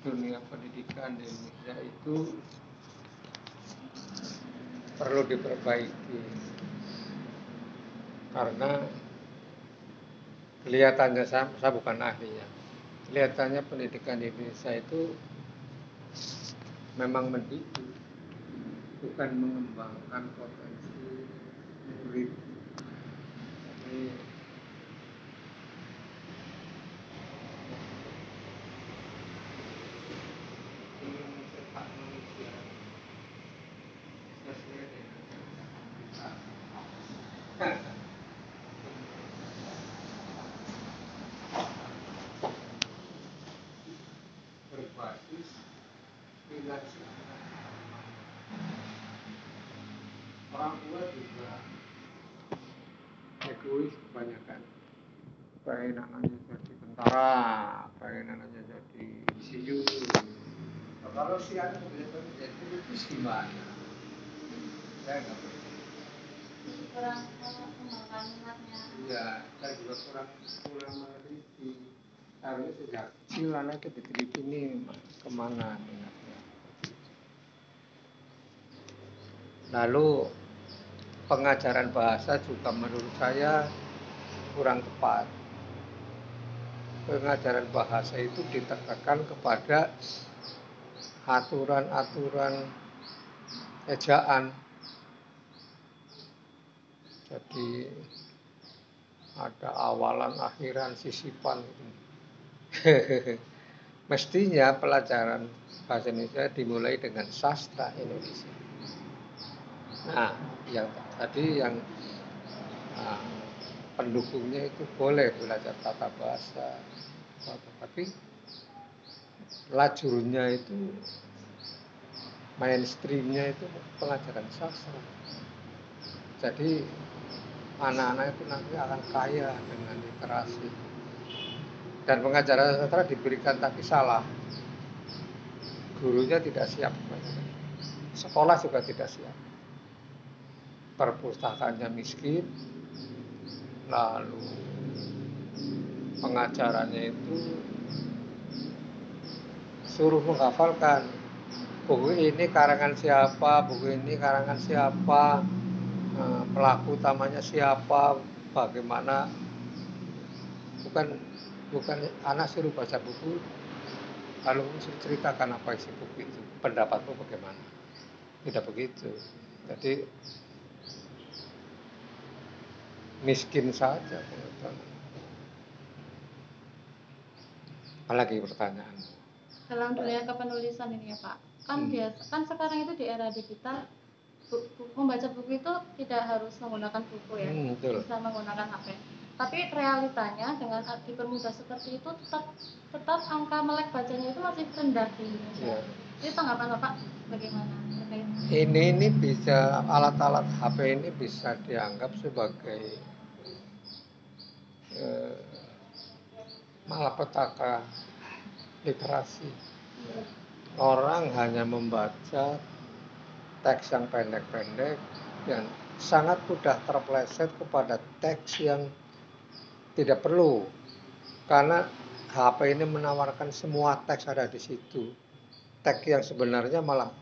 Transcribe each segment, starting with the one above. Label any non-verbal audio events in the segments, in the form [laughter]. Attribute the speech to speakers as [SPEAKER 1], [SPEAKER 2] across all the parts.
[SPEAKER 1] dunia pendidikan di Indonesia itu perlu diperbaiki. Karena kelihatannya saya, saya bukan ahli ya kelihatannya pendidikan di Indonesia itu memang mendidik bukan mengembangkan potensi murid ingin mencetak manusia sesuai dengan kita berbasis finansial orang tua juga egois kebanyakan pengen anaknya jadi tentara pengen anaknya jadi insinyur Nah, kalau si anak benar jadi politis gimana saya nggak percaya
[SPEAKER 2] Jadi kurang mengembangkan minatnya.
[SPEAKER 1] Iya, saya juga kurang kurang meneliti. Harusnya sejak kecil anak diteliti nih ke mana minatnya. Lalu pengajaran bahasa juga menurut saya kurang tepat. Pengajaran bahasa itu ditegakkan kepada aturan-aturan ejaan jadi ada awalan akhiran sisipan gitu. [laughs] mestinya pelajaran bahasa Indonesia dimulai dengan sastra Indonesia. Nah yang tadi yang nah, pendukungnya itu boleh belajar tata bahasa tapi lajurnya itu mainstreamnya itu pengajaran sastra. Jadi anak-anak itu nanti akan kaya dengan literasi dan pengajaran sastra diberikan tapi salah. Gurunya tidak siap. Sekolah juga tidak siap. Perpustakaannya miskin lalu pengajarannya itu suruh menghafalkan buku ini karangan siapa? Buku ini karangan siapa? Eh, pelaku utamanya siapa? Bagaimana? Bukan bukan anak suruh baca buku lalu suruh ceritakan apa isi buku itu pendapatmu bagaimana tidak begitu jadi miskin saja pengetahuan. apalagi pertanyaan
[SPEAKER 2] Dalam dunia kepenulisan ini ya Pak, kan
[SPEAKER 1] Hmm.
[SPEAKER 2] biasa kan sekarang itu di era digital bu- bu- membaca buku itu tidak harus menggunakan buku ya,
[SPEAKER 1] Hmm, betul.
[SPEAKER 2] bisa menggunakan HP. Tapi realitanya dengan dipermudah seperti itu tetap tetap angka melek bacanya itu masih rendah di Indonesia.
[SPEAKER 1] Iya.
[SPEAKER 2] Itu tanggapan Bapak bagaimana terkait?
[SPEAKER 1] ini ini bisa alat-alat HP ini bisa dianggap sebagai eh, malapetaka literasi. Orang hanya membaca teks yang pendek-pendek dan sangat mudah terpleset kepada teks yang tidak perlu. Karena HP ini menawarkan semua teks ada di situ. Teks yang sebenarnya malah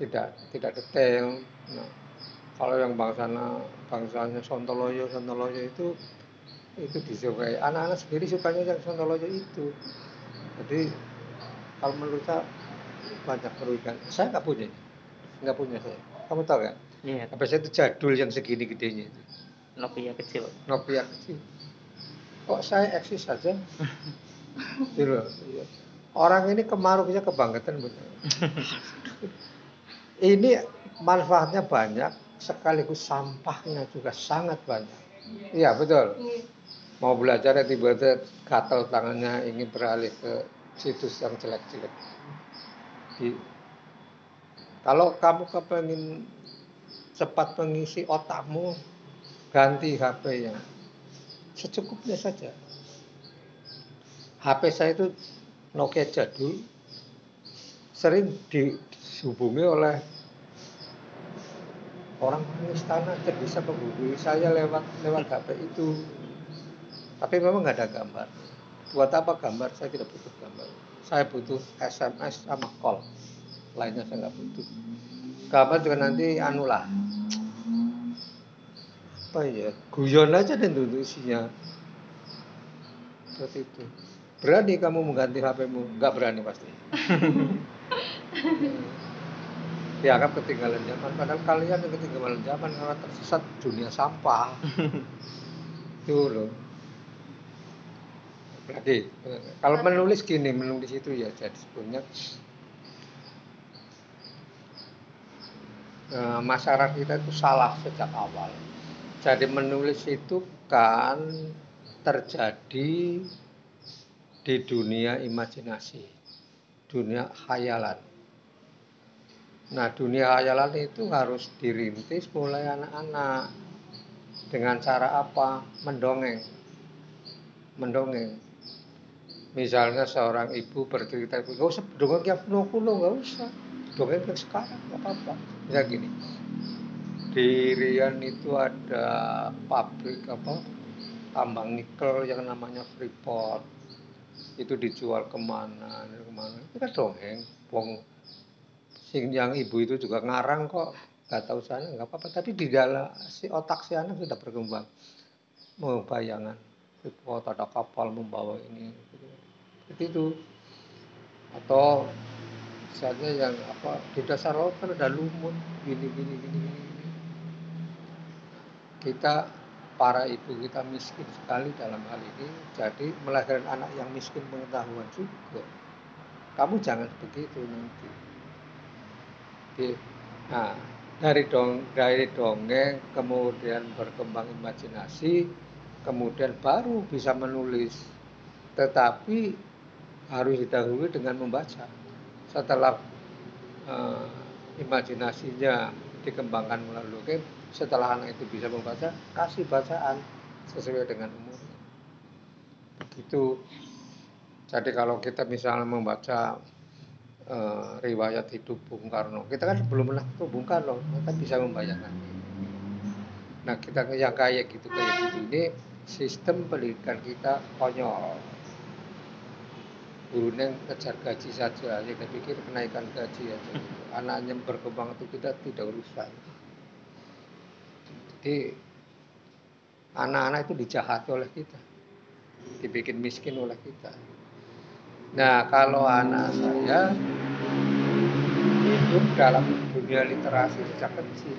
[SPEAKER 1] tidak tidak detail. Nah, kalau yang bangsana bangsanya Sontoloyo Sontoloyo itu itu disukai. Anak-anak sendiri sukanya yang Sontoloyo itu. Jadi kalau menurut saya banyak merugikan saya nggak punya. Nggak punya saya. Kamu tahu kan
[SPEAKER 3] Iya,
[SPEAKER 1] HP saya itu jadul yang segini gedenya itu.
[SPEAKER 3] Nokia kecil.
[SPEAKER 1] Nokia kecil. Kok saya eksis saja? Orang ini kemaruhnya kebangkitan benar. ini manfaatnya banyak, sekaligus sampahnya juga sangat banyak. Iya betul. Mau belajar ya tiba-tiba gatal tangannya ingin beralih ke situs yang jelek-jelek. Kalau kamu kepengen cepat mengisi otakmu, ganti HP yang secukupnya saja. HP saya itu Nokia jadul, sering dihubungi oleh orang istana dan bisa menghubungi saya lewat lewat HP itu. Tapi memang nggak ada gambar. Buat apa gambar? Saya tidak butuh gambar. saya butuh SMS sama call lainnya saya nggak butuh kapan juga nanti anu lah apa ya? Guyon aja dan dulu isinya. Seperti itu. Berani kamu mengganti HPmu nggak berani pasti. [laughs] Dianggap ketinggalan zaman. Padahal kalian yang ketinggalan zaman karena tersesat dunia sampah. Itu loh. Lagi kalau menulis gini menulis itu ya jadi sebenarnya eh, masyarakat kita itu salah sejak awal jadi menulis itu kan terjadi di dunia imajinasi dunia khayalan Nah, dunia hayalan itu harus dirintis mulai anak-anak. Dengan cara apa? Mendongeng. Mendongeng. Misalnya seorang ibu bercerita, gak usah dongeng yang penuh gak usah. Dongeng yang sekarang, gak apa-apa. Ya gini, di Rian itu ada pabrik apa? Tambang nikel yang namanya Freeport. Itu dijual ke mana ke mana? Itu kan dongeng wong sing yang ibu itu juga ngarang kok. Nggak tahu sana nggak apa-apa. Tapi di dalam si otak si anak sudah berkembang. Mau bayangan oh ada kapal membawa ini. Seperti itu atau misalnya yang apa di dasar laut kan ada lumut gini gini gini, gini. Kita para ibu kita miskin sekali dalam hal ini jadi melahirkan anak yang miskin pengetahuan juga kamu jangan begitu nanti Nah, dari dong dari dongeng kemudian berkembang imajinasi, kemudian baru bisa menulis. Tetapi harus didahului dengan membaca. Setelah uh, imajinasinya dikembangkan melalui game, setelah anak itu bisa membaca, kasih bacaan sesuai dengan umurnya. Begitu. Jadi kalau kita misalnya membaca uh, riwayat hidup Bung Karno. Kita kan belum pernah ketemu Bung Karno, kita bisa membayangkan. Nah kita yang kayak gitu kayak gitu ini sistem pendidikan kita konyol. Gurunya kejar gaji saja, ya kita pikir kenaikan gaji aja. Anaknya berkembang itu kita tidak urusan. Jadi anak-anak itu dijahati oleh kita, dibikin miskin oleh kita. Nah, kalau anak saya hidup dalam dunia literasi sejak kecil.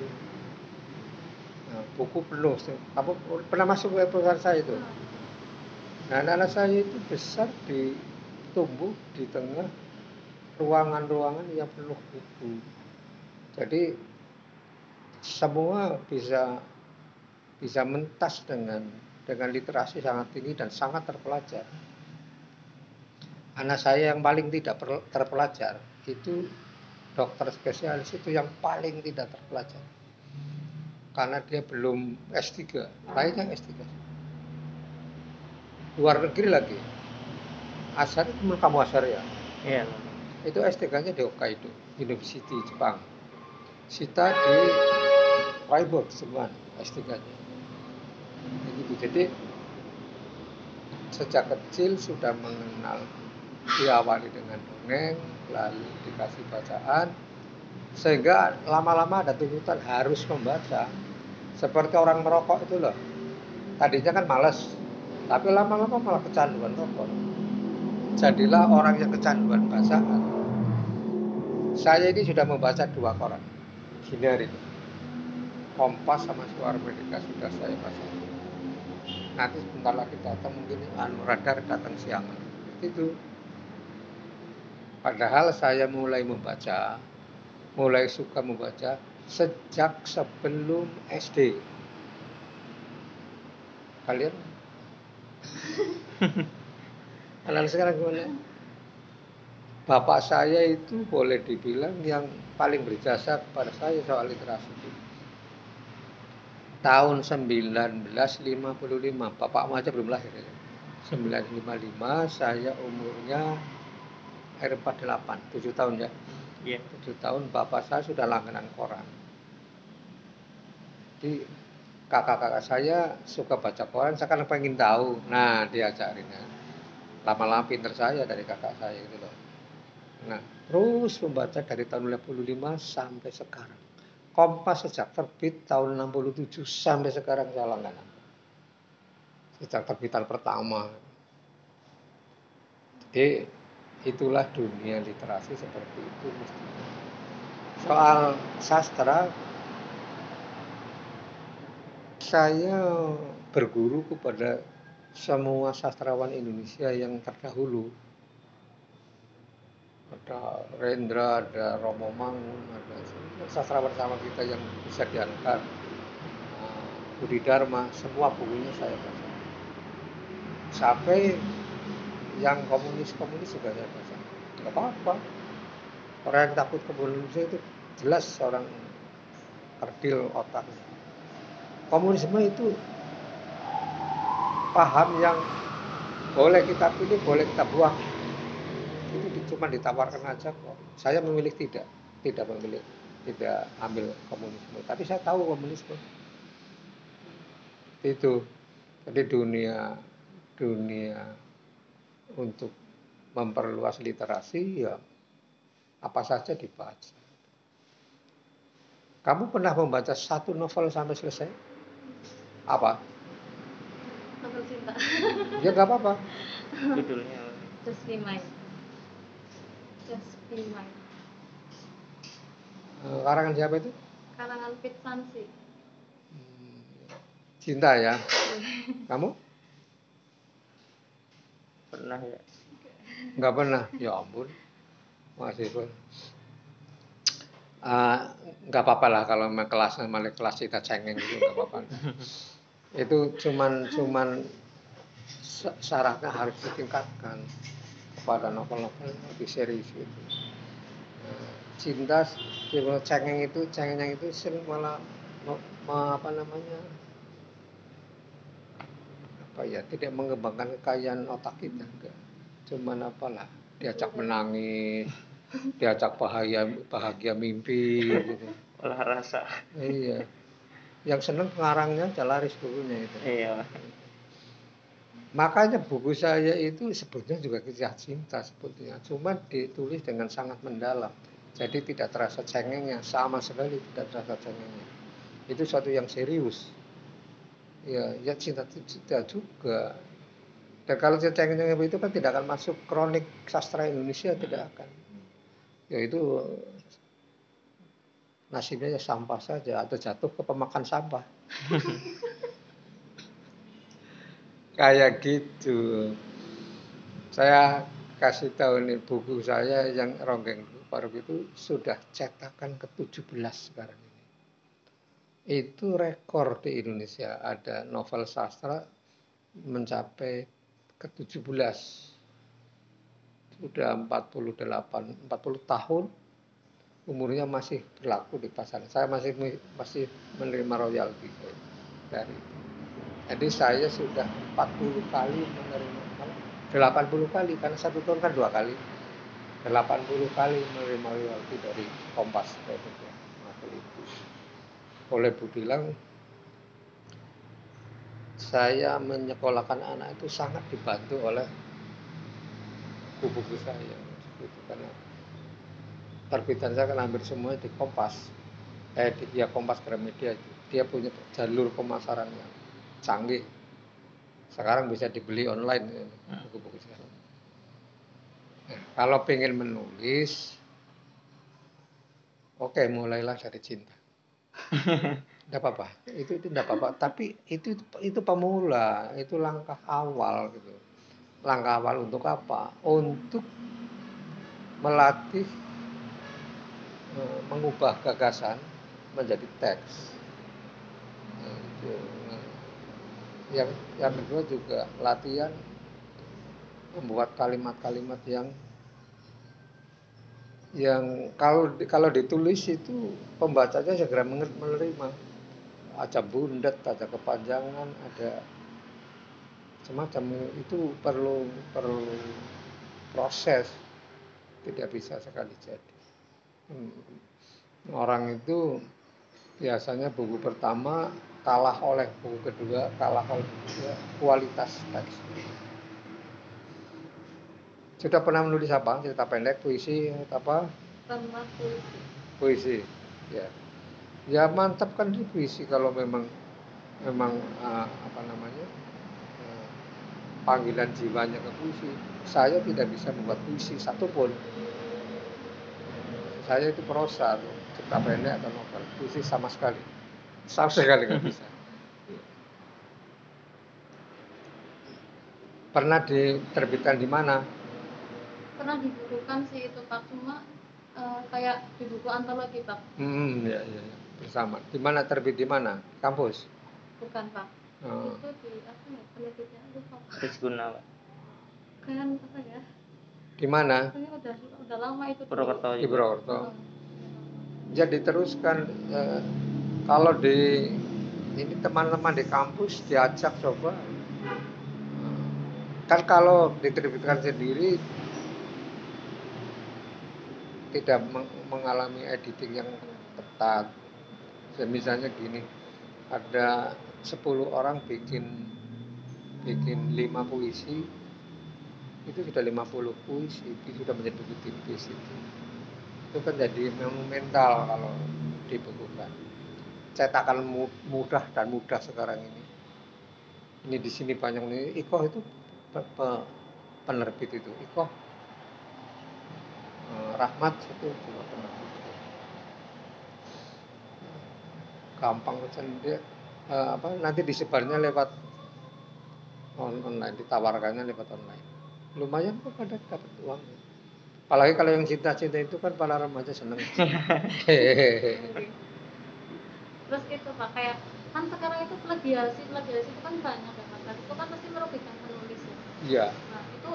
[SPEAKER 1] Nah, buku penuh. Apa pernah masuk ke perusahaan saya itu? Nah, anak, -anak saya itu besar di tumbuh di tengah ruangan-ruangan yang penuh buku. Jadi semua bisa bisa mentas dengan dengan literasi sangat tinggi dan sangat terpelajar. Anak saya yang paling tidak terpelajar itu dokter spesialis itu yang paling tidak terpelajar. Karena dia belum S3 lainnya S3 luar negeri lagi. Asar itu menurut kamu Asar ya?
[SPEAKER 3] Iya.
[SPEAKER 1] Itu S3 nya di Hokkaido University Jepang. Sita di Freiburg semua S3 nya jadi sejak kecil sudah mengenal diawali dengan dongeng lalu dikasih bacaan sehingga lama-lama ada tuntutan harus membaca. Seperti orang merokok itu loh tadinya kan males tapi lama-lama malah kecanduan rokok. Jadilah orang yang kecanduan bacaan. Saya ini sudah membaca dua koran gini hari ini Kompas sama Suara Merdeka sudah saya baca nanti sebentar lagi datang mungkin anu radar datang siangan itu Padahal saya mulai membaca, mulai suka membaca sejak sebelum SD. Kalian? [laughs] Anak sekarang gimana? Bapak saya itu boleh dibilang yang paling berjasa kepada saya soal literasi itu. Tahun 1955, bapak aja belum lahir ya. 955 saya umurnya air 48 7 tahun ya?
[SPEAKER 3] Iya.
[SPEAKER 1] 7 tahun bapak saya sudah langganan koran. Jadi kakak-kakak saya suka baca koran saya kan pengen tahu. Nah diajarin ya. Lama-lama pinter saya dari kakak saya gitu loh. Nah terus membaca dari tahun 55 sampai sekarang Kompas sejak terbit tahun 67 sampai sekarang saya langganan sejak terbitan pertama. Jadi itulah dunia literasi seperti itu mestinya. Soal sastra saya berguru kepada semua sastrawan Indonesia yang terdahulu. Ada Rendra, ada Romo Mangun, ada sastrawan sama kita yang bisa diangkat. Nah, Budi Dharma, semua bukunya saya baca. Sampai yang komunis-komunis juga saya baca. Gak apa-apa. Orang yang takut komunis itu jelas orang kerdil otaknya komunisme itu paham yang boleh kita pilih, boleh kita buang. Itu cuma ditawarkan aja kok. Saya memilih tidak, tidak memilih, tidak ambil komunisme. Tapi saya tahu komunisme. Itu. Jadi dunia dunia untuk memperluas literasi ya apa saja dibaca. Kamu pernah membaca satu novel sampai selesai? Apa?
[SPEAKER 2] Novel cinta.
[SPEAKER 1] Ya nggak apa-apa.
[SPEAKER 3] Judulnya
[SPEAKER 2] Just be be mine.
[SPEAKER 1] Eh, Karangan siapa itu?
[SPEAKER 2] Karangan Fit Sansi.
[SPEAKER 1] Cinta ya. [laughs] Kamu?
[SPEAKER 3] pernah ya.
[SPEAKER 1] Nggak pernah. Ya ampun. Masih pun. Ah, nggak apa-apa lah kalau memang kelasnya malah kelas kita cengeng gitu nggak apa-apa. [laughs] itu cuman cuman syaratnya harus ditingkatkan kepada novel-novel lebih serius gitu. Cinta kalau cengeng itu cengeng itu sering malah apa namanya apa ya tidak mengembangkan kekayaan otak kita enggak cuman apalah diajak menangis diajak bahagia bahagia mimpi gitu
[SPEAKER 3] Olah rasa.
[SPEAKER 1] iya yang seneng pengarangnya aja laris bukunya itu
[SPEAKER 3] Iya.
[SPEAKER 1] Makanya buku saya itu sebetulnya juga kisah cinta sebetulnya. Cuma ditulis dengan sangat mendalam. Jadi tidak terasa cengengnya. Sama sekali tidak terasa cengengnya. Itu suatu yang serius. Ya ya cinta cinta juga. Dan kalau cengeng-cengeng itu kan tidak akan masuk kronik sastra Indonesia tidak akan. Ya itu nasibnya ya sampah saja atau jatuh ke pemakan sampah [laughs] kayak gitu. Saya kasih tahu nih buku saya yang ronggeng Paruk itu sudah cetakan ke-17 sekarang ini. Itu rekor di Indonesia. Ada novel sastra mencapai ke-17 sudah 48 40 tahun umurnya masih berlaku di pasaran saya masih masih menerima royalti dari. Jadi saya sudah 40 kali menerima 80 kali karena satu tahun kan dua kali. 80 kali menerima royalti dari Kompas itu oleh Bu bilang saya menyekolahkan anak itu sangat dibantu oleh buku-buku saya. Gitu karena terbitan saya kan hampir semua di Kompas eh di ya Kompas Gramedia itu. Dia punya jalur pemasaran yang canggih. Sekarang bisa dibeli online. Buku-buku sekarang. Nah, kalau pengen menulis oke mulailah dari cinta. [laughs] Tidak apa-apa. Itu itu tidak apa-apa. Tapi itu itu pemula. Itu langkah awal gitu. Langkah awal untuk apa? Untuk melatih eh, mengubah gagasan menjadi teks. Nah, itu. Nah, yang yang kedua juga latihan membuat kalimat-kalimat yang yang kalau kalau ditulis itu pembacanya segera menerima. Ada bundet ada kepanjangan ada semacam itu perlu perlu proses tidak bisa sekali jadi. Hmm. orang itu biasanya buku pertama kalah oleh buku kedua kalah oleh buku kedua kualitas teks Sudah pernah menulis apa? Cerita pendek, puisi, apa?
[SPEAKER 2] Pernah puisi.
[SPEAKER 1] Puisi. Ya. Ya mantap kan di puisi kalau memang memang uh, apa namanya? uh, panggilan jiwanya ke puisi. Saya tidak bisa membuat puisi satupun. Saya itu prosa, cerita pendek atau novel. Puisi sama sekali. Sama sekali nggak [laughs] bisa. Pernah diterbitkan di mana?
[SPEAKER 2] Pernah dibukukan sih itu Pak, cuma eh, kayak di buku antologi Pak.
[SPEAKER 1] Hmm, ya, ya, ya. bersama. Di mana terbit di mana? Kampus.
[SPEAKER 2] Bukan Pak.
[SPEAKER 1] Oh.
[SPEAKER 2] Itu di apa ya? Penerbitnya lupa. Pak. Kan apa ya?
[SPEAKER 1] Di mana?
[SPEAKER 2] Udah udah lama itu.
[SPEAKER 3] Purwokerto
[SPEAKER 1] Di. Purwokerto.
[SPEAKER 2] Oh.
[SPEAKER 1] Jadi teruskan eh, kalau di ini teman-teman di kampus diajak coba. Kan kalau diterbitkan sendiri tidak meng- mengalami editing yang ketat. Ya, Misalnya gini, ada 10 orang bikin bikin 5 puisi, itu sudah 50 puisi, itu sudah menjadi buku tipis itu. Itu kan jadi monumental kalau dibukukan. Cetakan mu- mudah dan mudah sekarang ini. Ini di sini banyak ini. Iko itu pe- pe- penerbit itu. Iko Eh, Rahmat itu juga penerbit. Gampang pesan dia eh, apa nanti disebarnya lewat on- online ditawarkannya lewat online lumayan kok pada dapat uang apalagi kalau yang cinta-cinta itu kan para remaja seneng Hehehe. [laughs] [laughs]
[SPEAKER 2] Terus itu Pak kayak kan sekarang itu plagiasi plagiasi itu kan banyak ya Pak. Itu kan pasti merugikan penulis ya.
[SPEAKER 1] iya
[SPEAKER 2] Nah itu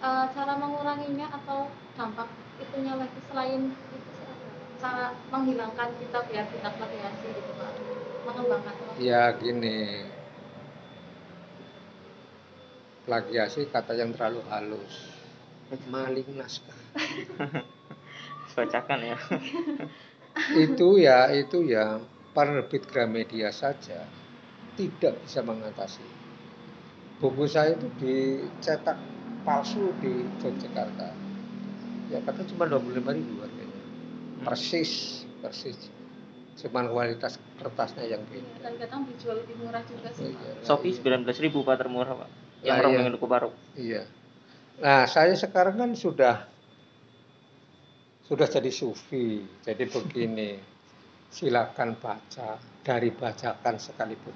[SPEAKER 2] eh, cara menguranginya atau dampak itunya lagi selain itu cara menghilangkan kita biar tidak plagiasi gitu Pak. Mengembangkan
[SPEAKER 1] ya gini plagiasi kata yang terlalu halus maling naskah [laughs]
[SPEAKER 3] Bacakan ya.
[SPEAKER 1] itu ya itu ya penerbit Gramedia saja tidak bisa mengatasi buku saya itu dicetak palsu di Yogyakarta ya kata cuma 25 ribu harganya persis persis cuman kualitas kertasnya yang beda
[SPEAKER 2] Dan kadang dijual lebih murah juga sih Pak.
[SPEAKER 1] Iya,
[SPEAKER 3] Shopee
[SPEAKER 1] iya.
[SPEAKER 3] 19.000 ribu Pak termurah Pak. Yang
[SPEAKER 1] Lah,
[SPEAKER 3] orang
[SPEAKER 1] iya.
[SPEAKER 3] baru.
[SPEAKER 1] Iya. Nah, saya sekarang kan sudah sudah jadi sufi. Jadi begini, silakan baca dari bacakan sekalipun.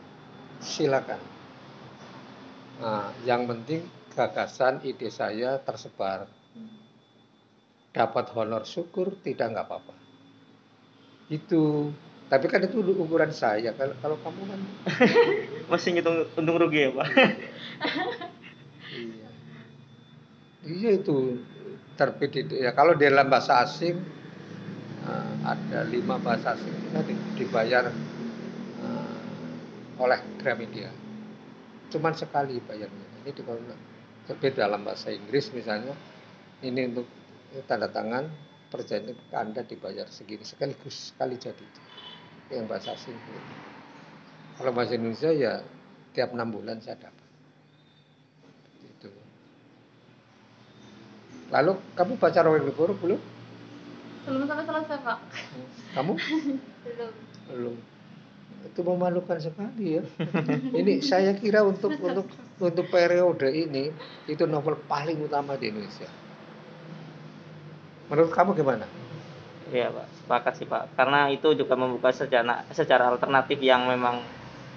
[SPEAKER 1] Silakan. Nah, yang penting gagasan ide saya tersebar. Dapat honor syukur tidak nggak apa-apa. Itu. Tapi kan itu ukuran saya. Kalau kalau kamu kan [laughs]
[SPEAKER 3] Masih ngitung untung rugi ya Pak.
[SPEAKER 1] Iya. Iya itu terbit ya kalau dalam bahasa asing ada lima bahasa asing kita di- dibayar eh, oleh Gramedia. Cuman sekali bayarnya. Ini di terbit dalam bahasa Inggris misalnya ini untuk tanda tangan perjanjian Anda dibayar segini sekaligus sekali jadi yang bahasa asing. Kalau bahasa Indonesia ya tiap enam bulan saya dapat. Itu. Lalu kamu baca Rowan Gregor belum?
[SPEAKER 2] Belum sampai selesai Pak.
[SPEAKER 1] Kamu
[SPEAKER 2] Belum.
[SPEAKER 1] belum. Itu memalukan sekali ya. ini saya kira untuk untuk untuk periode ini itu novel paling utama di Indonesia. Menurut kamu gimana?
[SPEAKER 3] Iya Pak, sepakat sih Pak. Karena itu juga membuka secara secara alternatif yang memang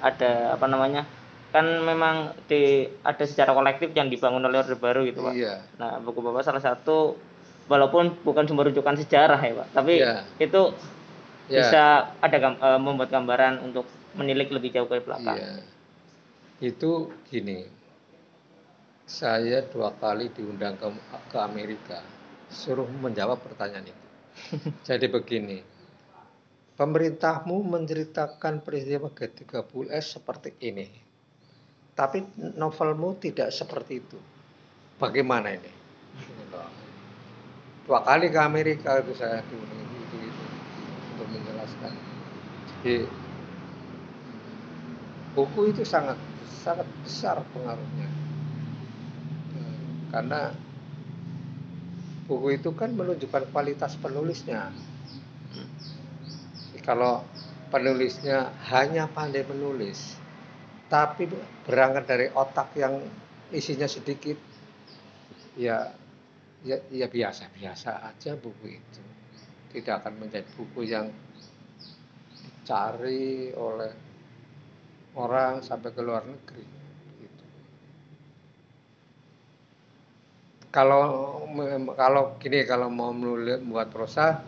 [SPEAKER 3] ada apa namanya? Kan memang di ada secara kolektif yang dibangun oleh Orde Baru gitu Pak.
[SPEAKER 1] Iya.
[SPEAKER 3] Nah, buku Bapak salah satu walaupun bukan sumber rujukan sejarah ya Pak, tapi
[SPEAKER 1] Iya.
[SPEAKER 3] itu
[SPEAKER 1] Ya.
[SPEAKER 3] bisa ada gam- eh, membuat gambaran untuk menilik lebih jauh ke belakang.
[SPEAKER 1] Iya. Itu gini. Saya dua kali diundang ke, ke Amerika, suruh menjawab pertanyaan itu. [laughs] Jadi begini. Pemerintahmu menceritakan peristiwa G30S seperti ini. Tapi novelmu tidak seperti itu. Bagaimana ini? Dua kali ke Amerika itu saya diundang itu, itu untuk menjelaskan. Jadi buku itu sangat sangat besar pengaruhnya Eh, karena buku itu kan menunjukkan kualitas penulisnya. Kalau penulisnya hanya pandai menulis, tapi berangkat dari otak yang isinya sedikit, ya ya, ya biasa biasa aja buku itu. Tidak akan menjadi buku yang dicari oleh orang sampai ke luar negeri. Gitu. Kalau kalau gini kalau mau menulis buat prosa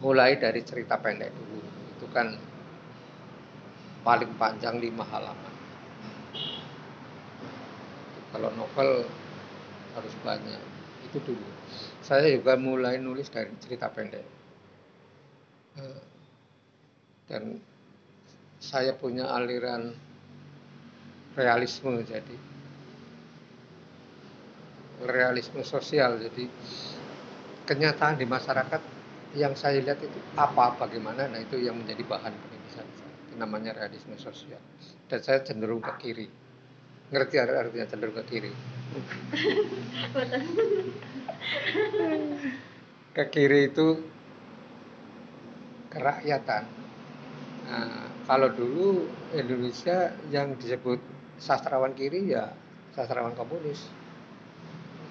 [SPEAKER 1] mulai dari cerita pendek dulu itu kan paling panjang lima halaman kalau novel harus banyak. Itu dulu. Saya juga mulai nulis dari cerita pendek. Eh, dan saya punya aliran realisme jadi realisme sosial. Jadi kenyataan di masyarakat yang saya lihat itu apa bagaimana nah itu yang menjadi bahan penulisan saya. Itu namanya realisme sosial. Dan saya cenderung ke kiri. Ngerti artinya cenderung ke kiri ke kiri itu kerakyatan. Nah, kalau dulu Indonesia yang disebut sastrawan kiri ya sastrawan komunis.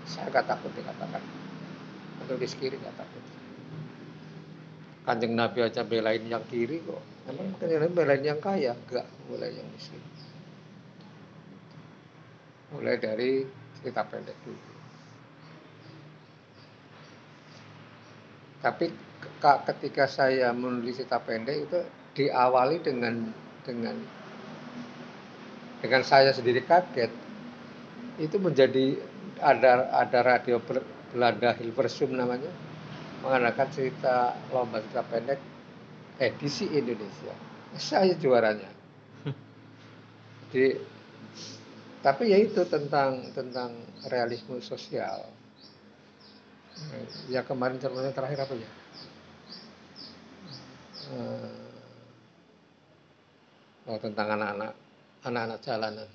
[SPEAKER 1] Saya nggak takut dikatakan. Penulis kiri nggak takut. Kanjeng Nabi aja belain yang kiri kok. Emang kanjeng Nabi belain yang kaya? Enggak mulai yang miskin. Mulai dari cerita pendek dulu tapi ketika saya menulis cerita pendek itu diawali dengan dengan dengan saya sendiri kaget itu menjadi ada ada radio Belanda Hilversum namanya mengadakan cerita lomba cerita pendek edisi Indonesia. Saya juaranya. [laughs] Jadi tapi ya itu tentang tentang realisme sosial. Ya kemarin contohnya terakhir apa ya? Eh, oh tentang anak-anak anak-anak jalanan.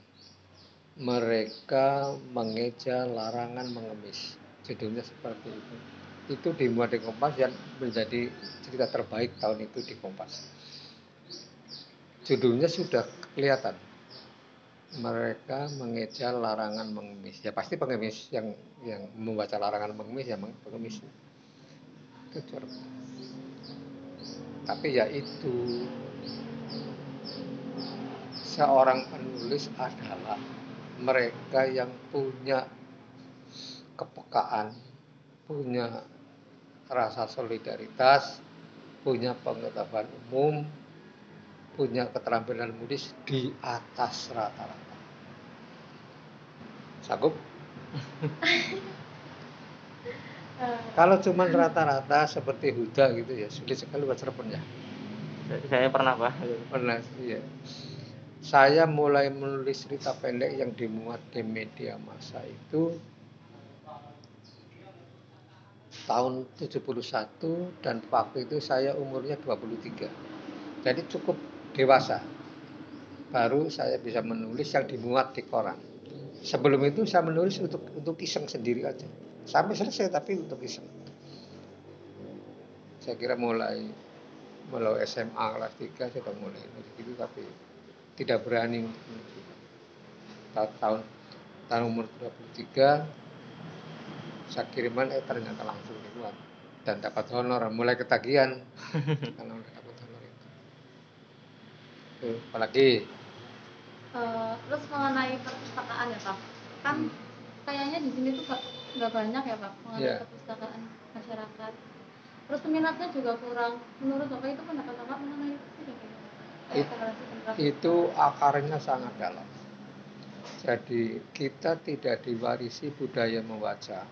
[SPEAKER 1] Mereka mengeja larangan mengemis. Judulnya seperti itu itu dimuat di Kompas yang menjadi cerita terbaik tahun itu di Kompas. Judulnya sudah kelihatan. Mereka mengejar larangan mengemis. Ya pasti pengemis yang yang membaca larangan mengemis ya pengemis. Itu Tapi ya itu seorang penulis adalah mereka yang punya kepekaan, punya rasa solidaritas, punya pengetahuan umum, punya keterampilan menulis di atas rata-rata. Sanggup? [laughs] Kalau cuma rata-rata seperti Huda gitu ya sulit sekali buat Cirebon ya.
[SPEAKER 3] Saya pernah pak.
[SPEAKER 1] Pernah, iya. Saya mulai menulis cerita pendek yang dimuat di media massa itu tahun 71 dan waktu itu saya umurnya 23 jadi cukup dewasa. Baru saya bisa menulis yang dimuat di koran. Sebelum itu saya menulis untuk untuk iseng sendiri aja. Sampai selesai tapi untuk iseng. Saya kira mulai mulai SMA kelas 3 saya sudah mulai nulis gitu tapi tidak berani tahun tahun umur 23 saya kiriman eh ternyata langsung dibuat dan dapat honor mulai ketagihan [laughs] karena udah dapat honor itu Tuh, apalagi?
[SPEAKER 2] Uh, terus mengenai perpustakaan ya pak? Kan hmm. kayaknya di sini tuh nggak banyak ya pak mengenai yeah. perpustakaan masyarakat. Terus peminatnya juga kurang. Menurut bapak itu pendapat bapak mengenai itu
[SPEAKER 1] It, itu akarnya sangat dalam. Jadi kita tidak diwarisi budaya membaca.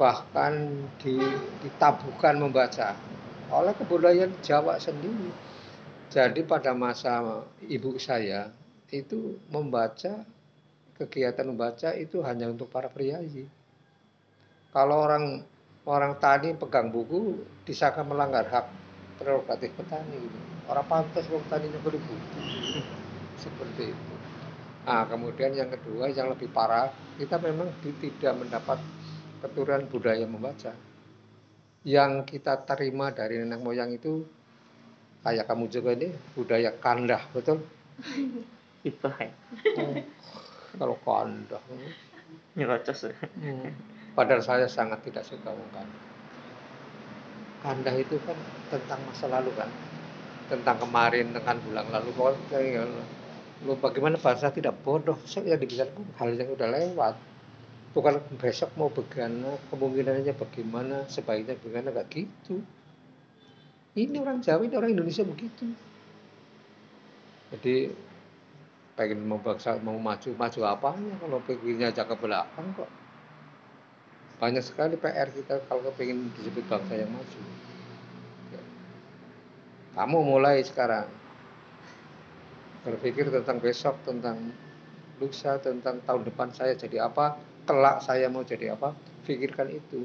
[SPEAKER 1] Bahkan di, ditabuhkan membaca. Oleh kebudayaan Jawa sendiri. Jadi pada masa ibu saya itu membaca kegiatan membaca itu hanya untuk para priayi. Kalau orang orang tani pegang buku disangka melanggar hak prerogatif petani gitu. Orang pantas kalau petani nyebeli buku. [laughs] Seperti itu. Nah, kemudian yang kedua yang lebih parah, kita memang tidak mendapat keturunan budaya membaca. Yang kita terima dari nenek moyang itu kayak kamu juga ini budaya kandah, betul?
[SPEAKER 3] Hibah ya.
[SPEAKER 1] Oh, kalau kandah.
[SPEAKER 3] Nyerocos ya.
[SPEAKER 1] Hmm. Padahal saya sangat tidak suka kandah. Kandah itu kan tentang masa lalu kan. Tentang kemarin, tentang bulan lalu. Pokoknya lo bagaimana bahasa tidak bodoh. Saya dibicarakan hal yang udah lewat. Bukan besok mau bagaimana, kemungkinannya bagaimana, sebaiknya bagaimana, gak gitu. Ini orang Jawa, ini orang Indonesia begitu. Jadi pengen mau bangsa mau maju maju apanya kalau pengennya aja ke belakang kok banyak sekali PR kita kalau pengen disebut bangsa yang maju ya. kamu mulai sekarang berpikir tentang besok tentang lusa tentang tahun depan saya jadi apa kelak saya mau jadi apa pikirkan itu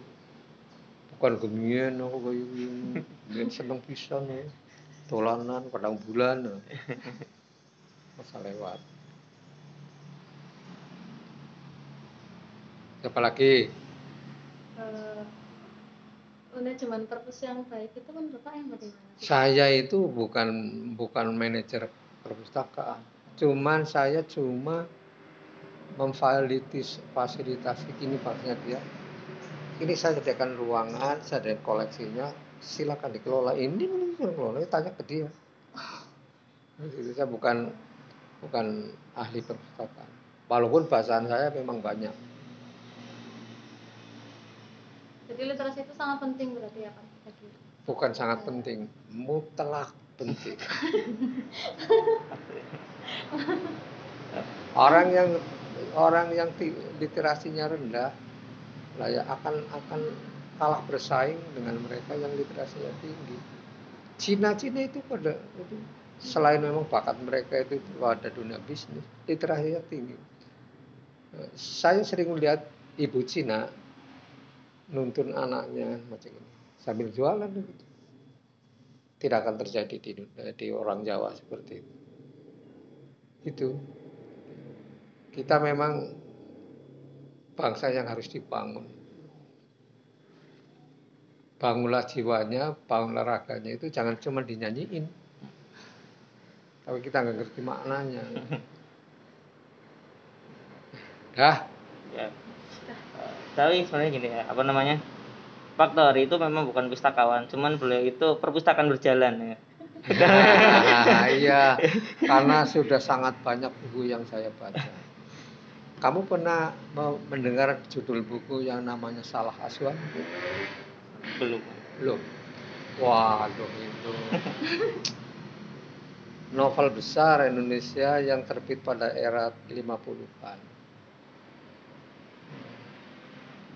[SPEAKER 1] bukan gemien aku kayak gini. Seneng pisan ya. Tolanan padang bulan masa lewat. Siapa lagi?
[SPEAKER 2] Uh, manajemen perpus yang baik itu kan bapak yang bagaimana?
[SPEAKER 1] Saya itu bukan bukan manajer perpustakaan. Cuman saya cuma memfasilitis fasilitasi ini maksudnya dia ini saya sediakan ruangan saya ada koleksinya silakan dikelola ini ini kelola tanya ke dia itu saya bukan bukan ahli perpustakaan. Walaupun bahasaan saya memang banyak.
[SPEAKER 2] Jadi literasi itu sangat penting berarti ya Pak?
[SPEAKER 1] Bukan sangat penting, mutlak penting. [laughs] orang yang orang yang literasinya rendah lah ya akan akan kalah bersaing dengan mereka yang literasinya tinggi. Cina-Cina itu pada itu selain memang bakat mereka itu pada dunia bisnis, literasinya tinggi. Saya sering melihat ibu Cina nuntun anaknya macam ini sambil jualan gitu. Tidak akan terjadi di, di orang Jawa seperti itu. Itu kita memang bangsa yang harus dibangun. Bangunlah jiwanya, bangunlah raganya itu jangan cuma dinyanyiin. Tapi kita nggak ngerti maknanya. Dah?
[SPEAKER 3] Ya. Tapi sebenarnya gini ya apa namanya? Faktor itu memang bukan pustakawan cuman beliau itu perpustakaan berjalan ya.
[SPEAKER 1] Nah, [laughs] iya karena sudah sangat banyak buku yang saya baca kamu pernah mendengar judul buku yang namanya Salah Asuhan?
[SPEAKER 3] Belum.
[SPEAKER 1] Belum. Waduh itu novel besar Indonesia yang terbit pada era 50-an.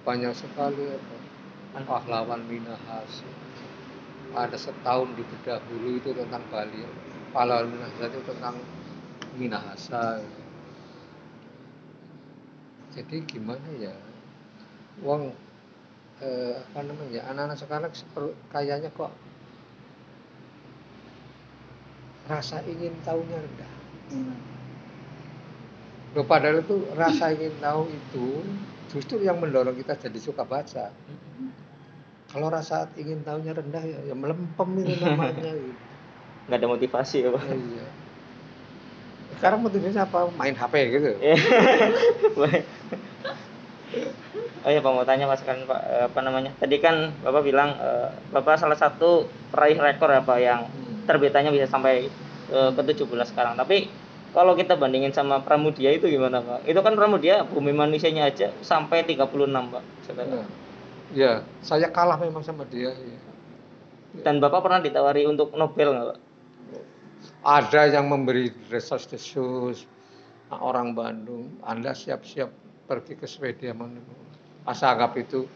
[SPEAKER 1] Banyak sekali apa? Pahlawan Minahasa. Ada setahun di bedah bulu itu tentang Bali. Pahlawan Minahasa itu tentang Minahasa. Jadi gimana ya? Wong eh, apa namanya? Anak-anak sekarang kayaknya kok rasa ingin tahunya rendah. Hmm. Loh, padahal itu rasa ingin tahu itu justru yang mendorong kita jadi suka baca. Kalau rasa ingin tahunya rendah ya, ya melempem itu namanya. gitu. [laughs]
[SPEAKER 3] Nggak ada motivasi ya Pak?
[SPEAKER 1] Iya. Sekarang motivasinya apa? Main HP gitu. [laughs]
[SPEAKER 3] oh iya Pak mau tanya Mas kan Pak eh, apa namanya? Tadi kan Bapak bilang eh, Bapak salah satu peraih rekor ya Pak yang hmm. terbitannya bisa sampai uh, ke 17 sekarang. Tapi kalau kita bandingin sama Pramudia itu gimana Pak? Itu kan Pramudia bumi manusianya aja sampai 36 Pak.
[SPEAKER 1] Ya. ya, saya kalah memang sama dia. Ya.
[SPEAKER 3] Dan Bapak pernah ditawari untuk Nobel nggak Pak?
[SPEAKER 1] Ada yang memberi desas-desus orang Bandung. Anda siap-siap pergi ke Swedia Asa anggap itu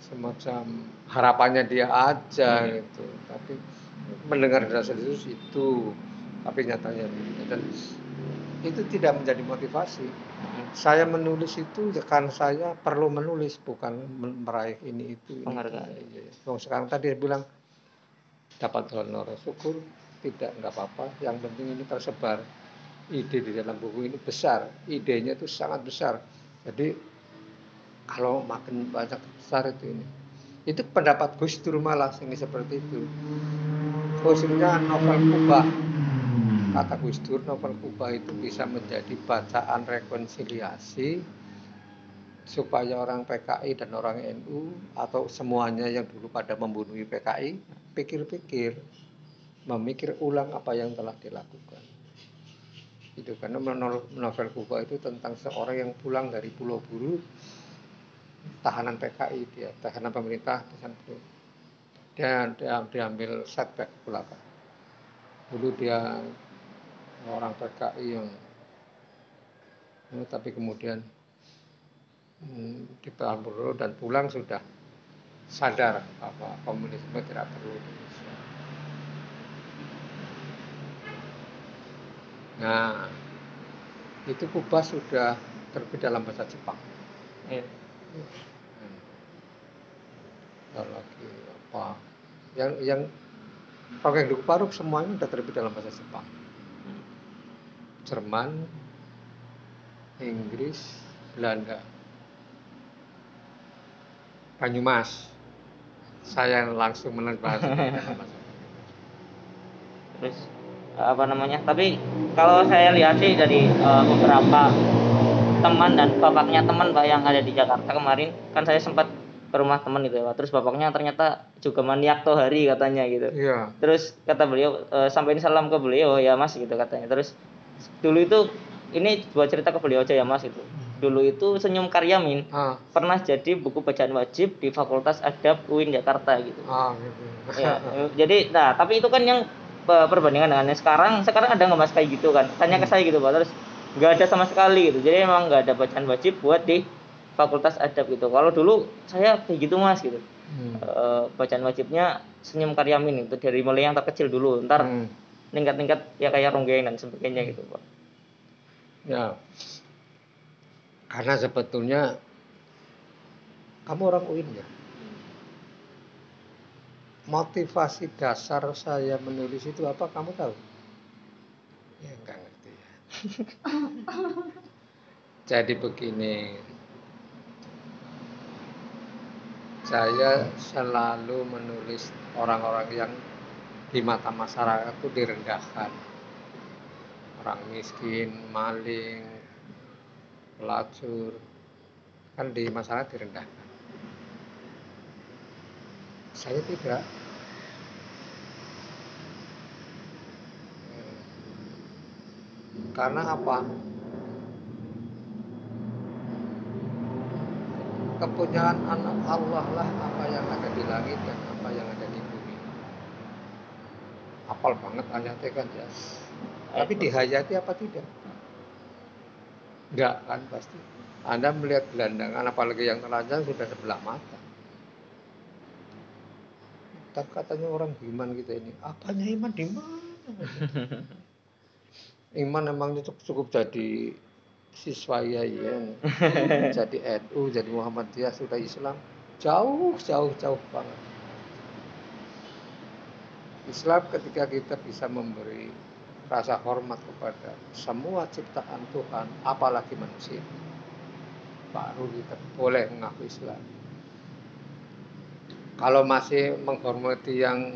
[SPEAKER 1] semacam harapannya dia aja hmm. gitu. Tapi mendengar desas-desus itu tapi nyatanya dan itu tidak menjadi motivasi saya menulis itu ya karena saya perlu menulis bukan meraih ini itu
[SPEAKER 3] penghargaan
[SPEAKER 1] iya. sekarang tadi dia bilang dapat honor syukur tidak nggak apa-apa. Yang penting ini tersebar. Ide di dalam buku ini besar. Idenya itu sangat besar. Jadi kalau makin banyak besar itu ini. Itu pendapat Gus Dur malah ini seperti itu. Khususnya novel kubah kata Gus Dur novel kubah itu bisa menjadi bacaan rekonsiliasi supaya orang PKI dan orang NU atau semuanya yang dulu pada membunuh PKI pikir-pikir memikir ulang apa yang telah dilakukan. Itu karena novel Kuba itu tentang seorang yang pulang dari Pulau Buru tahanan PKI dia tahanan pemerintah dan dia, diambil setback belakang dulu dia orang PKI yang tapi kemudian hmm, di Buru dan pulang sudah sadar bahwa komunisme tidak perlu Nah, itu Kuba sudah terbit dalam bahasa Jepang.
[SPEAKER 3] Iya.
[SPEAKER 1] Hmm. lagi apa? Yang yang Rongeng Duku Paruk semuanya sudah terbit dalam bahasa Jepang. Jerman, Inggris, Belanda. Banyumas. Saya langsung bahasa
[SPEAKER 3] Terus apa namanya tapi kalau saya lihat sih dari uh, beberapa teman dan bapaknya teman pak yang ada di Jakarta kemarin kan saya sempat ke rumah teman gitu ya pak terus bapaknya ternyata juga maniak tuh hari katanya gitu
[SPEAKER 1] iya.
[SPEAKER 3] terus kata beliau e, sampaikan salam ke beliau ya mas gitu katanya terus dulu itu ini buat cerita ke beliau aja ya mas itu dulu itu senyum karyamin ah. pernah jadi buku bacaan wajib di Fakultas Adab UIN Jakarta gitu.
[SPEAKER 1] Ah, gitu.
[SPEAKER 3] ya, jadi nah tapi itu kan yang perbandingan dengan yang sekarang sekarang ada nggak mas kayak gitu kan? Tanya ke saya gitu pak. Terus nggak ada sama sekali gitu. Jadi emang nggak ada bacaan wajib buat di fakultas adab gitu. Kalau dulu saya kayak gitu mas gitu. Hmm. e, bacaan wajibnya senyum karyamin itu dari mulai yang terkecil dulu. Ntar hmm. tingkat-tingkat ya kayak ronggeng dan sebagainya gitu pak.
[SPEAKER 1] Ya. Karena sebetulnya kamu orang UIN ya motivasi dasar saya menulis itu apa kamu tahu? Ya enggak ngerti ya. [laughs] Jadi begini, saya selalu menulis orang-orang yang di mata masyarakat itu direndahkan. Orang miskin, maling, pelacur, kan di masyarakat direndahkan saya tidak karena apa? Kepunyaan anak Allah lah apa yang ada di langit dan apa yang ada di bumi. Apal banget ayatnya kan ya tapi dihayati apa tidak? Enggak kan pasti. Anda melihat gelandangan apalagi yang telanjang sudah sebelah mata. Tak katanya orang iman kita ini. Apanya iman di mana [laughs] iman emangnya cukup, cukup jadi siswa ya [laughs] jadi NU jadi Muhammadiyah sudah Islam. Jauh jauh jauh banget. Islam ketika kita bisa memberi rasa hormat kepada semua ciptaan Tuhan apalagi manusia baru kita boleh mengaku Islam. Kalau masih menghormati yang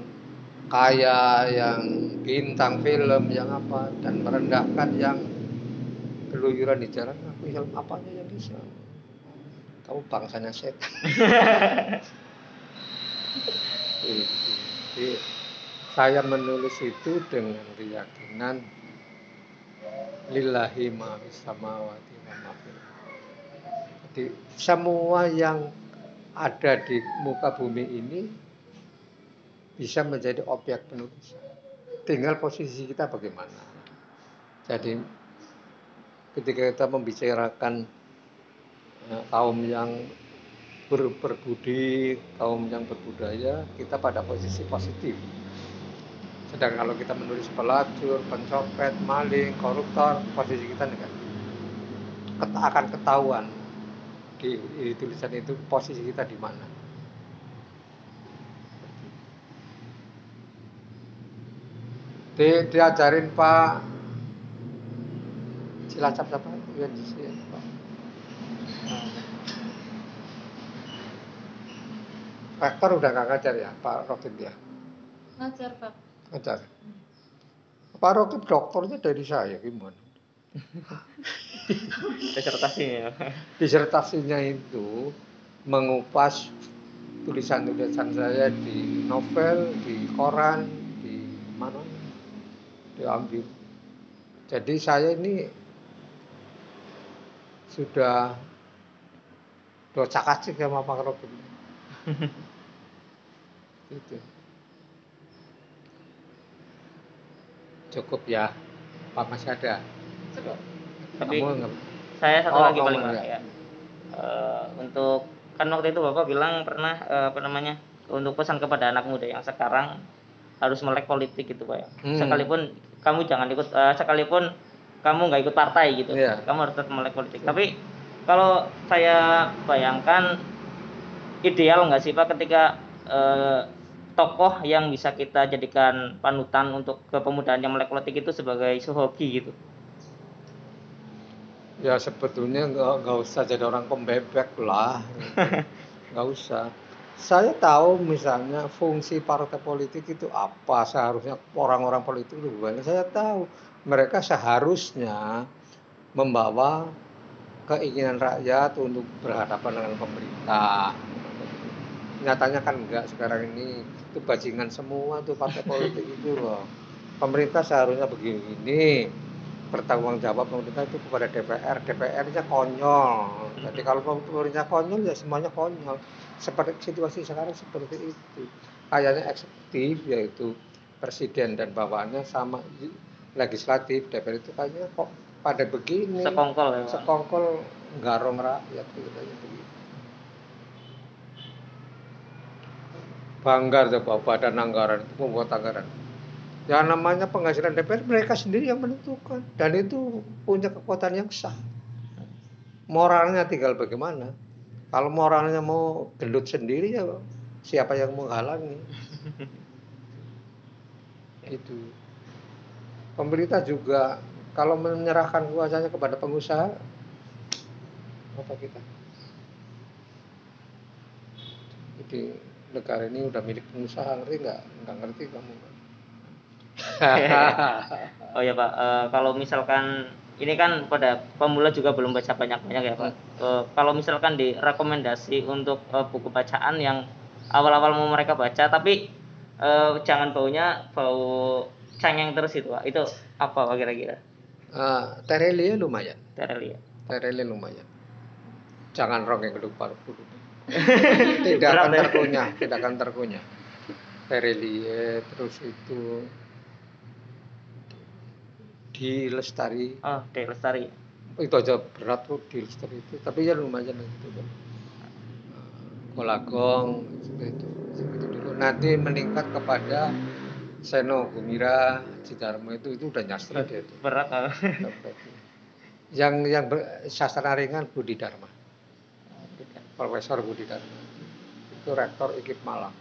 [SPEAKER 1] kaya, yang bintang film, yang apa, dan merendahkan yang keluyuran di jalan, aku Islam apanya yang bisa? Kamu bangsanya setan. Jadi, saya menulis itu dengan keyakinan lillahi ma samawati wa Jadi semua yang ada di muka bumi ini bisa menjadi objek penulisan. Tinggal posisi kita bagaimana. Jadi ketika kita membicarakan ya, kaum yang ber, berbudi, kaum yang berbudaya, kita pada posisi positif. Sedang kalau kita menulis pelacur, pencopet, maling, koruptor, posisi kita negatif. Akan ketahuan di, di tulisan itu posisi kita di mana. Di, diajarin Pak. Cilacap siapa? Ya, ya, Pak. rektor udah nggak ngajar ya Pak Rokib ya
[SPEAKER 2] ngajar pak.
[SPEAKER 1] Ngajar? Pak Rokib dokternya dari saya gimana? [laughs]
[SPEAKER 3] Disertasinya.
[SPEAKER 1] Disertasinya itu mengupas tulisan-tulisan saya di novel, di koran, diambil. Jadi saya ini sudah dosa kacik sama Pak Robin. [laughs] gitu. Cukup ya, Pak masih ada.
[SPEAKER 2] cukup
[SPEAKER 3] tapi
[SPEAKER 1] Kamu
[SPEAKER 3] saya satu
[SPEAKER 1] Oh,
[SPEAKER 3] lagi paling
[SPEAKER 1] enggak.
[SPEAKER 3] Ya Eh, untuk kan waktu itu bapak bilang pernah eh, apa namanya untuk pesan kepada anak muda yang sekarang harus melek politik gitu pak ya
[SPEAKER 1] Hmm.
[SPEAKER 3] sekalipun kamu jangan ikut eh, sekalipun kamu nggak ikut partai gitu
[SPEAKER 1] Iya.
[SPEAKER 3] kamu harus tetap melek politik tapi kalau saya bayangkan ideal nggak sih pak ketika eh, tokoh yang bisa kita jadikan panutan untuk kepemudaan yang melek politik itu sebagai hobi gitu
[SPEAKER 1] Ya sebetulnya nggak usah jadi orang pembebek lah, [laughs] nggak usah. Saya tahu misalnya fungsi partai politik itu apa seharusnya orang-orang politik itu gimana. Saya tahu mereka seharusnya membawa keinginan rakyat untuk berhadapan dengan pemerintah. Nyatanya kan enggak sekarang ini itu bajingan semua tuh partai politik itu loh. Pemerintah seharusnya begini, bertanggung jawab pemerintah itu kepada DPR. DPR-nya konyol. Jadi kalau pemerintah konyol ya semuanya konyol. Seperti situasi sekarang seperti itu. Kayaknya eksekutif yaitu presiden dan bawahannya sama legislatif DPR itu kayaknya kok pada begini
[SPEAKER 3] sekongkol ya pak
[SPEAKER 1] sekongkol garong rakyat gitu aja begitu. Banggar coba badan anggaran itu membuat anggaran. Ya namanya penghasilan DPR mereka sendiri yang menentukan dan itu punya kekuatan yang sah. Moralnya tinggal bagaimana. Kalau moralnya mau gendut sendiri ya siapa yang menghalangi. [laughs] itu. Pemerintah juga kalau menyerahkan kuasanya kepada pengusaha apa kita? Jadi negara ini udah milik pengusaha ngerti nggak? Nggak ngerti kamu. [laughs]
[SPEAKER 3] Oh ya Pak, Eh, kalau misalkan ini kan pada pemula juga belum baca banyak-banyak ya Pak. Eh, kalau misalkan direkomendasi untuk eh, buku bacaan yang awal-awal mau mereka baca, tapi eh, jangan baunya bau cengeng terus itu Pak. Itu apa Pak kira-kira?
[SPEAKER 1] Ah, Terelia lumayan.
[SPEAKER 3] Tereli ya.
[SPEAKER 1] Terelia lumayan. Jangan rongeng paru [laughs] dulu. tidak akan
[SPEAKER 3] ya?
[SPEAKER 1] terkunyah, tidak akan terkunyah. Terelie terus itu di lestari.
[SPEAKER 3] Oh, Dek Lestari.
[SPEAKER 1] itu aja berat kok di lestari itu tapi ya lumayan itu kan. Kolagong seperti itu seperti itu dulu. Nanti meningkat kepada Seno Gumira Cidarmo itu itu udah nyastra dia itu
[SPEAKER 3] Berat ah.
[SPEAKER 1] yang yang ber, sastra ringan Budi Dharma. Profesor Budi Dharma. Itu rektor IKIP Malang.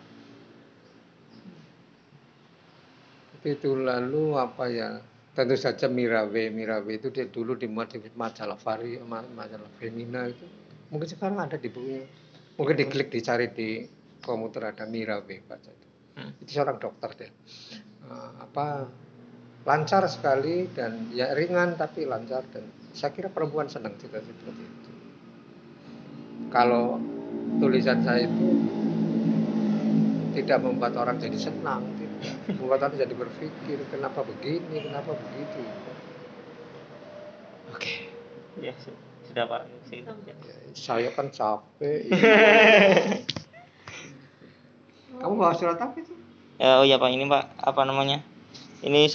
[SPEAKER 1] Itu lalu apa ya tentu saja Mirawe Mirawe itu dia dulu dimuat di majalah Vari ma- majalah Femina itu. Mungkin sekarang ada di bukunya mungkin diklik dicari di komputer ada Mirawe baca itu.
[SPEAKER 3] Hmm.
[SPEAKER 1] itu seorang dokter deh Eh, apa lancar sekali dan ya ringan tapi lancar dan saya kira perempuan senang cerita seperti itu. Kalau tulisan saya itu tidak membuat orang jadi senang membuat orang jadi berpikir kenapa begini kenapa begitu oke
[SPEAKER 3] Ya, su- sudah Pak. Sih.
[SPEAKER 1] Ya, saya kan capek [laughs] kamu bawa surat apa itu
[SPEAKER 3] Ya, oh ya Pak, ini Pak, apa namanya? Ini surat